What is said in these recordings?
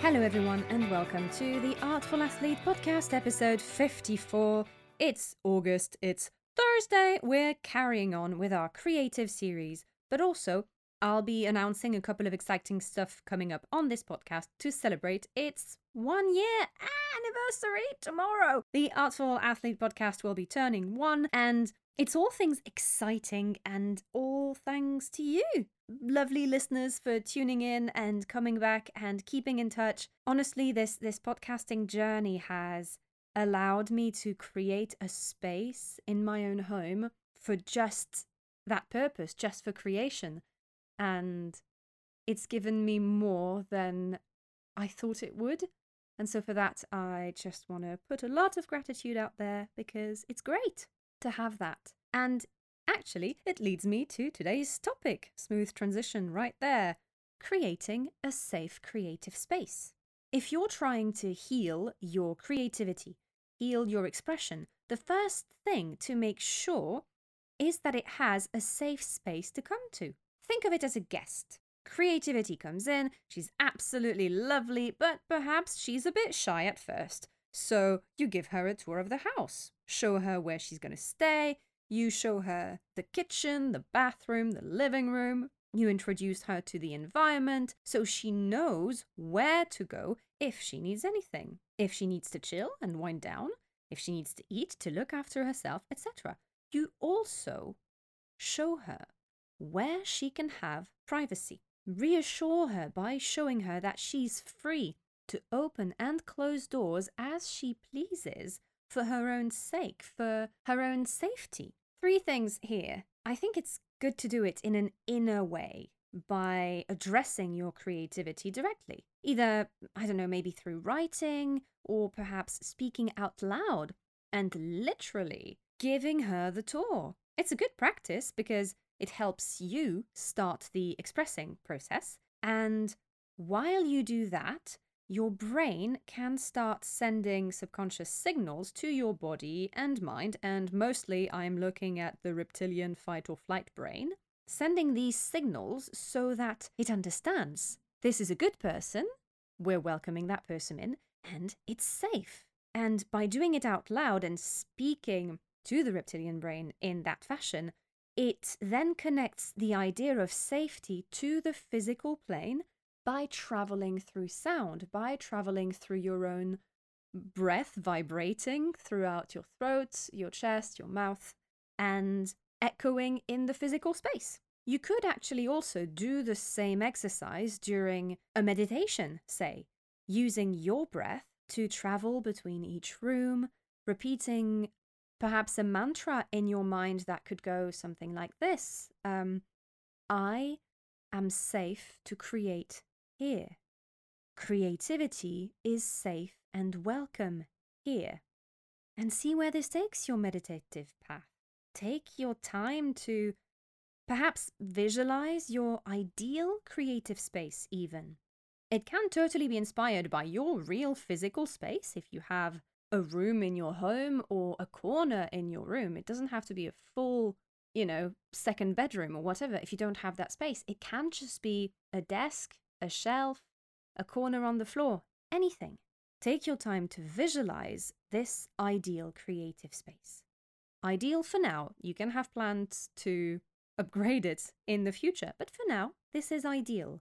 Hello, everyone, and welcome to the Artful Athlete podcast, episode 54. It's August, it's Thursday. We're carrying on with our creative series, but also I'll be announcing a couple of exciting stuff coming up on this podcast to celebrate its one year anniversary tomorrow. The Artful Athlete podcast will be turning one, and it's all things exciting and all thanks to you, lovely listeners, for tuning in and coming back and keeping in touch. Honestly, this this podcasting journey has allowed me to create a space in my own home for just that purpose, just for creation. And it's given me more than I thought it would. And so for that, I just want to put a lot of gratitude out there because it's great to have that. And actually, it leads me to today's topic smooth transition right there creating a safe creative space. If you're trying to heal your creativity, heal your expression, the first thing to make sure is that it has a safe space to come to. Think of it as a guest. Creativity comes in, she's absolutely lovely, but perhaps she's a bit shy at first. So you give her a tour of the house, show her where she's going to stay, you show her the kitchen, the bathroom, the living room. You introduce her to the environment so she knows where to go if she needs anything. If she needs to chill and wind down, if she needs to eat, to look after herself, etc. You also show her where she can have privacy. Reassure her by showing her that she's free to open and close doors as she pleases for her own sake, for her own safety. Three things here. I think it's good to do it in an inner way by addressing your creativity directly. Either, I don't know, maybe through writing or perhaps speaking out loud and literally giving her the tour. It's a good practice because it helps you start the expressing process. And while you do that, your brain can start sending subconscious signals to your body and mind, and mostly I'm looking at the reptilian fight or flight brain, sending these signals so that it understands this is a good person, we're welcoming that person in, and it's safe. And by doing it out loud and speaking to the reptilian brain in that fashion, it then connects the idea of safety to the physical plane by traveling through sound, by traveling through your own breath vibrating throughout your throat, your chest, your mouth, and echoing in the physical space. You could actually also do the same exercise during a meditation, say, using your breath to travel between each room, repeating perhaps a mantra in your mind that could go something like this um, I am safe to create here. Creativity is safe and welcome here. And see where this takes your meditative path. Take your time to perhaps visualize your ideal creative space, even. It can totally be inspired by your real physical space if you have a room in your home or a corner in your room. It doesn't have to be a full, you know, second bedroom or whatever if you don't have that space. It can just be a desk a shelf, a corner on the floor, anything. Take your time to visualize this ideal creative space. Ideal for now, you can have plans to upgrade it in the future, but for now, this is ideal.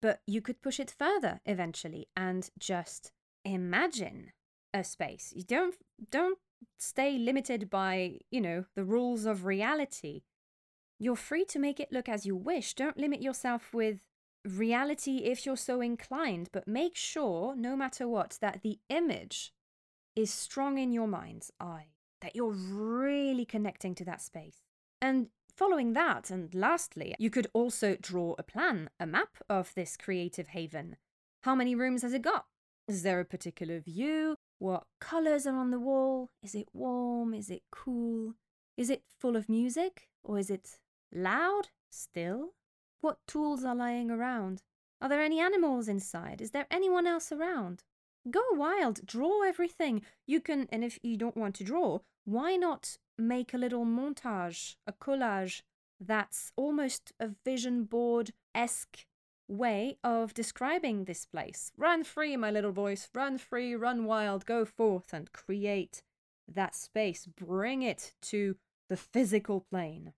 But you could push it further eventually and just imagine a space. You don't don't stay limited by, you know, the rules of reality. You're free to make it look as you wish. Don't limit yourself with reality if you're so inclined, but make sure, no matter what, that the image is strong in your mind's eye, that you're really connecting to that space. And following that, and lastly, you could also draw a plan, a map of this creative haven. How many rooms has it got? Is there a particular view? What colours are on the wall? Is it warm? Is it cool? Is it full of music? Or is it loud? Still? What tools are lying around? Are there any animals inside? Is there anyone else around? Go wild, draw everything. You can, and if you don't want to draw, why not make a little montage, a collage that's almost a vision board esque way of describing this place. Run free, my little voice. Run free, run wild, go forth and create that space. Bring it to the physical plane.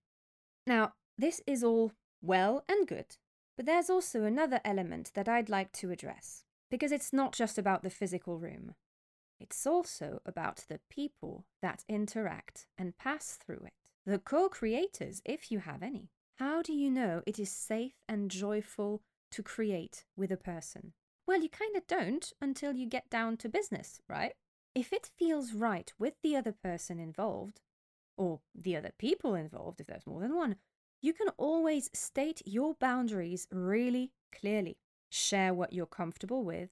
Now, this is all well and good, but there's also another element that I'd like to address, because it's not just about the physical room. It's also about the people that interact and pass through it. The co creators, if you have any. How do you know it is safe and joyful to create with a person? Well, you kind of don't until you get down to business, right? If it feels right with the other person involved, or the other people involved, if there's more than one, you can always state your boundaries really clearly. Share what you're comfortable with,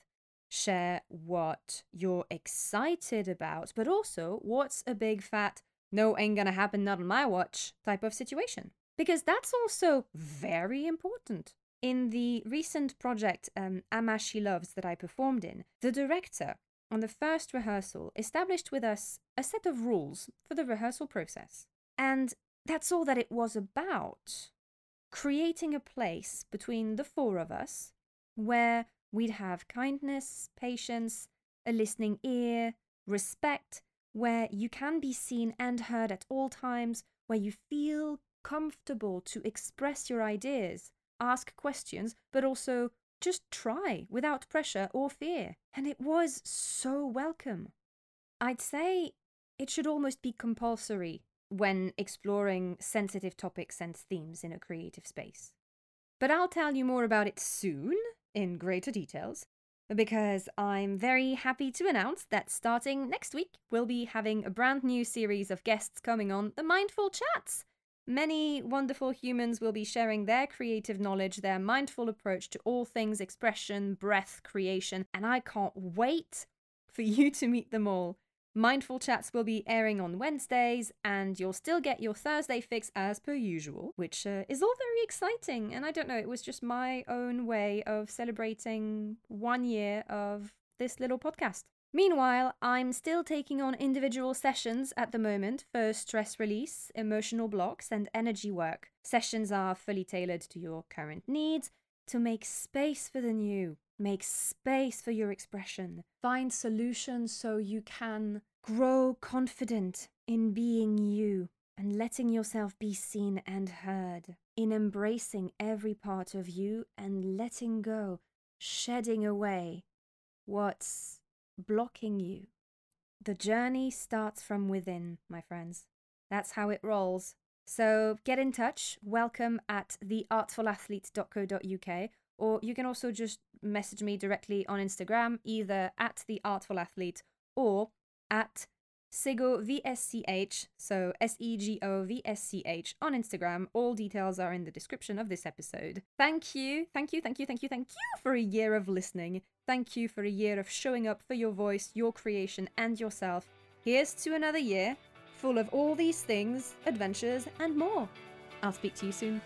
share what you're excited about, but also what's a big fat, no, ain't gonna happen, not on my watch type of situation. Because that's also very important. In the recent project um, Amma She Loves that I performed in, the director on the first rehearsal established with us a set of rules for the rehearsal process. And that's all that it was about. Creating a place between the four of us where we'd have kindness, patience, a listening ear, respect, where you can be seen and heard at all times, where you feel comfortable to express your ideas, ask questions, but also just try without pressure or fear. And it was so welcome. I'd say it should almost be compulsory when exploring sensitive topics and themes in a creative space. But I'll tell you more about it soon, in greater details, because I'm very happy to announce that starting next week, we'll be having a brand new series of guests coming on the Mindful Chats. Many wonderful humans will be sharing their creative knowledge, their mindful approach to all things expression, breath, creation, and I can't wait for you to meet them all. Mindful Chats will be airing on Wednesdays, and you'll still get your Thursday fix as per usual, which uh, is all very exciting. And I don't know, it was just my own way of celebrating one year of this little podcast. Meanwhile, I'm still taking on individual sessions at the moment for stress release, emotional blocks, and energy work. Sessions are fully tailored to your current needs to make space for the new, Make space for your expression. Find solutions so you can grow confident in being you and letting yourself be seen and heard. In embracing every part of you and letting go, shedding away what's blocking you. The journey starts from within, my friends. That's how it rolls. So get in touch. Welcome at theartfulathlete.co.uk or you can also just message me directly on Instagram, either at the Artful Athlete or at Sego VSCH, so S E G O V S C H on Instagram. All details are in the description of this episode. Thank you, thank you, thank you, thank you, thank you for a year of listening. Thank you for a year of showing up for your voice, your creation, and yourself. Here's to another year full of all these things, adventures, and more. I'll speak to you soon.